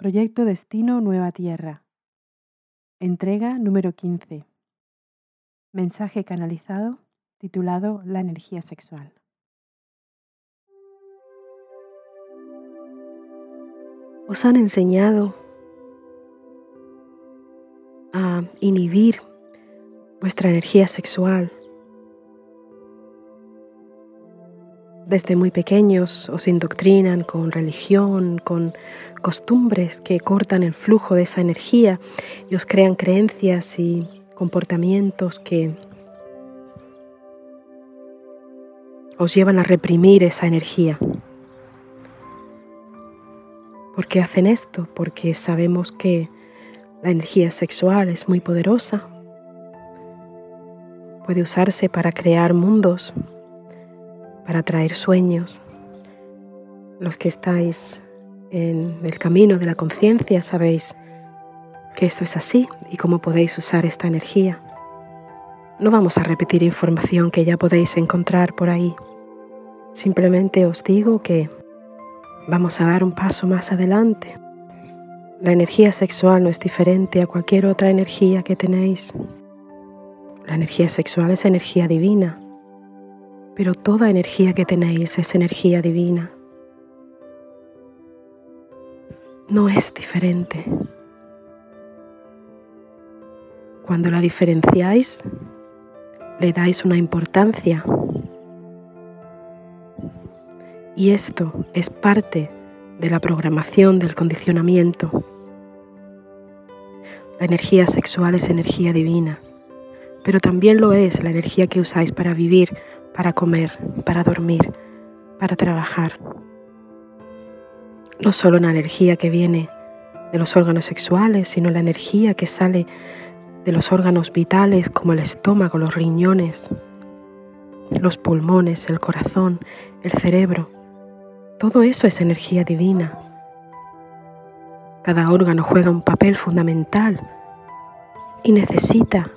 Proyecto Destino Nueva Tierra. Entrega número 15. Mensaje canalizado titulado La energía sexual. Os han enseñado a inhibir vuestra energía sexual. Desde muy pequeños os indoctrinan con religión, con costumbres que cortan el flujo de esa energía y os crean creencias y comportamientos que os llevan a reprimir esa energía. ¿Por qué hacen esto? Porque sabemos que la energía sexual es muy poderosa. Puede usarse para crear mundos, para traer sueños. Los que estáis en el camino de la conciencia sabéis que esto es así y cómo podéis usar esta energía. No vamos a repetir información que ya podéis encontrar por ahí. Simplemente os digo que vamos a dar un paso más adelante. La energía sexual no es diferente a cualquier otra energía que tenéis. La energía sexual es energía divina, pero toda energía que tenéis es energía divina. No es diferente. Cuando la diferenciáis, le dais una importancia. Y esto es parte de la programación del condicionamiento. La energía sexual es energía divina, pero también lo es la energía que usáis para vivir, para comer, para dormir, para trabajar. No solo una energía que viene de los órganos sexuales, sino la energía que sale de los órganos vitales como el estómago, los riñones, los pulmones, el corazón, el cerebro. Todo eso es energía divina. Cada órgano juega un papel fundamental y necesita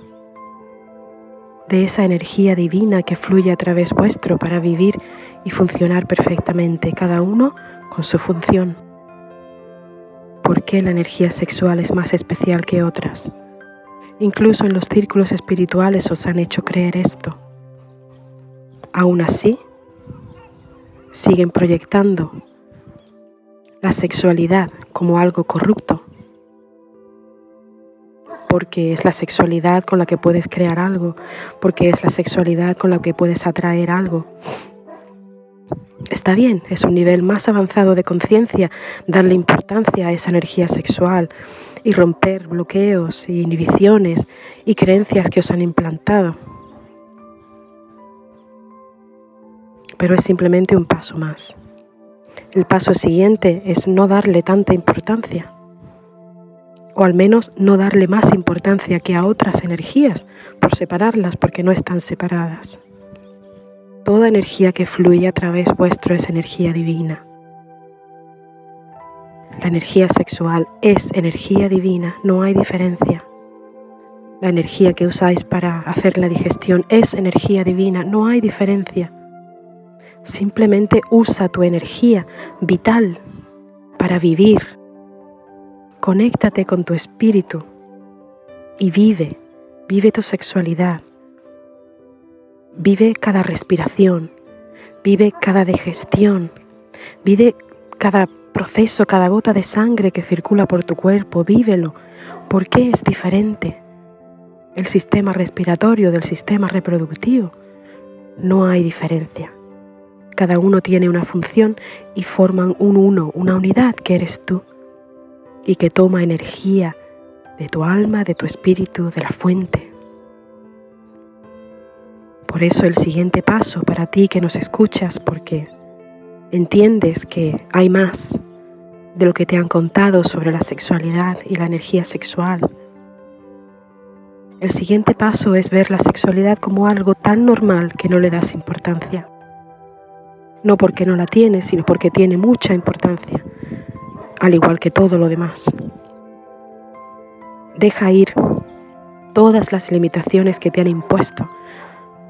de esa energía divina que fluye a través vuestro para vivir y funcionar perfectamente, cada uno con su función. ¿Por qué la energía sexual es más especial que otras? Incluso en los círculos espirituales os han hecho creer esto. Aún así, siguen proyectando la sexualidad como algo corrupto, porque es la sexualidad con la que puedes crear algo, porque es la sexualidad con la que puedes atraer algo. Está bien, es un nivel más avanzado de conciencia darle importancia a esa energía sexual y romper bloqueos y inhibiciones y creencias que os han implantado. Pero es simplemente un paso más. El paso siguiente es no darle tanta importancia, o al menos no darle más importancia que a otras energías por separarlas porque no están separadas. Toda energía que fluye a través vuestro es energía divina. La energía sexual es energía divina, no hay diferencia. La energía que usáis para hacer la digestión es energía divina, no hay diferencia. Simplemente usa tu energía vital para vivir. Conéctate con tu espíritu y vive, vive tu sexualidad. Vive cada respiración, vive cada digestión, vive cada proceso, cada gota de sangre que circula por tu cuerpo, vívelo. ¿Por qué es diferente? El sistema respiratorio del sistema reproductivo. No hay diferencia. Cada uno tiene una función y forman un uno, una unidad que eres tú y que toma energía de tu alma, de tu espíritu, de la fuente. Por eso el siguiente paso para ti que nos escuchas, porque entiendes que hay más de lo que te han contado sobre la sexualidad y la energía sexual. El siguiente paso es ver la sexualidad como algo tan normal que no le das importancia. No porque no la tienes, sino porque tiene mucha importancia, al igual que todo lo demás. Deja ir todas las limitaciones que te han impuesto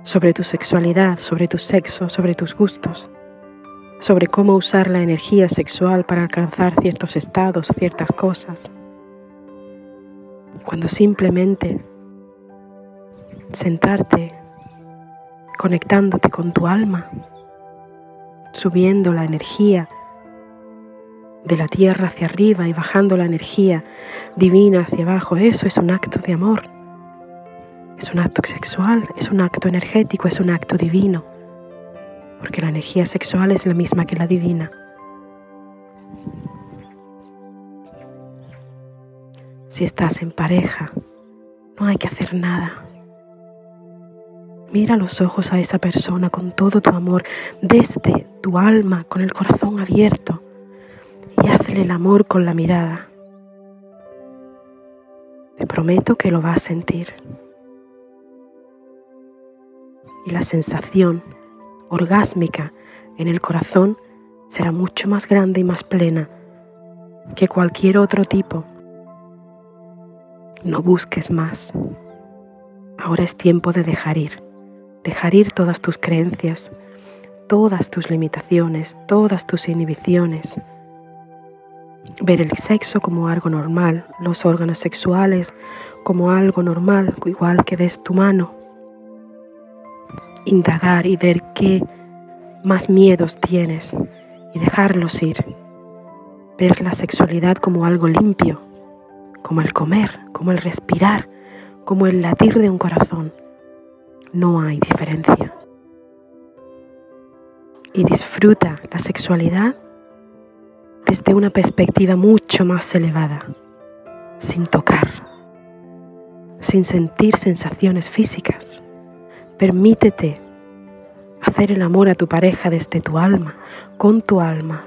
sobre tu sexualidad, sobre tu sexo, sobre tus gustos sobre cómo usar la energía sexual para alcanzar ciertos estados, ciertas cosas. Cuando simplemente sentarte, conectándote con tu alma, subiendo la energía de la tierra hacia arriba y bajando la energía divina hacia abajo, eso es un acto de amor. Es un acto sexual, es un acto energético, es un acto divino, porque la energía sexual es la misma que la divina. Si estás en pareja, no hay que hacer nada. Mira los ojos a esa persona con todo tu amor, desde tu alma, con el corazón abierto, y hazle el amor con la mirada. Te prometo que lo vas a sentir. Y la sensación orgásmica en el corazón será mucho más grande y más plena que cualquier otro tipo. No busques más. Ahora es tiempo de dejar ir dejar ir todas tus creencias, todas tus limitaciones, todas tus inhibiciones. Ver el sexo como algo normal, los órganos sexuales como algo normal, igual que ves tu mano. Indagar y ver qué más miedos tienes y dejarlos ir. Ver la sexualidad como algo limpio, como el comer, como el respirar, como el latir de un corazón no hay diferencia. Y disfruta la sexualidad desde una perspectiva mucho más elevada, sin tocar, sin sentir sensaciones físicas. Permítete hacer el amor a tu pareja desde tu alma, con tu alma,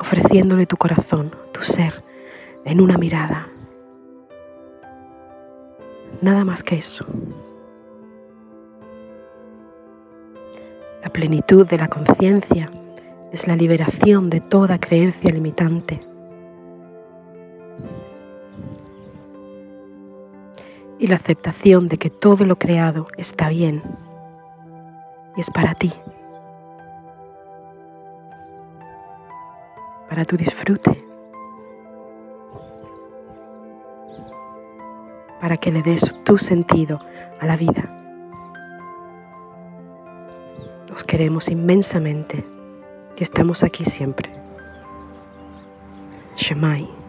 ofreciéndole tu corazón, tu ser, en una mirada. Nada más que eso. La plenitud de la conciencia es la liberación de toda creencia limitante. Y la aceptación de que todo lo creado está bien y es para ti, para tu disfrute, para que le des tu sentido a la vida. Os queremos inmensamente estamos aquí siempre. Shemai.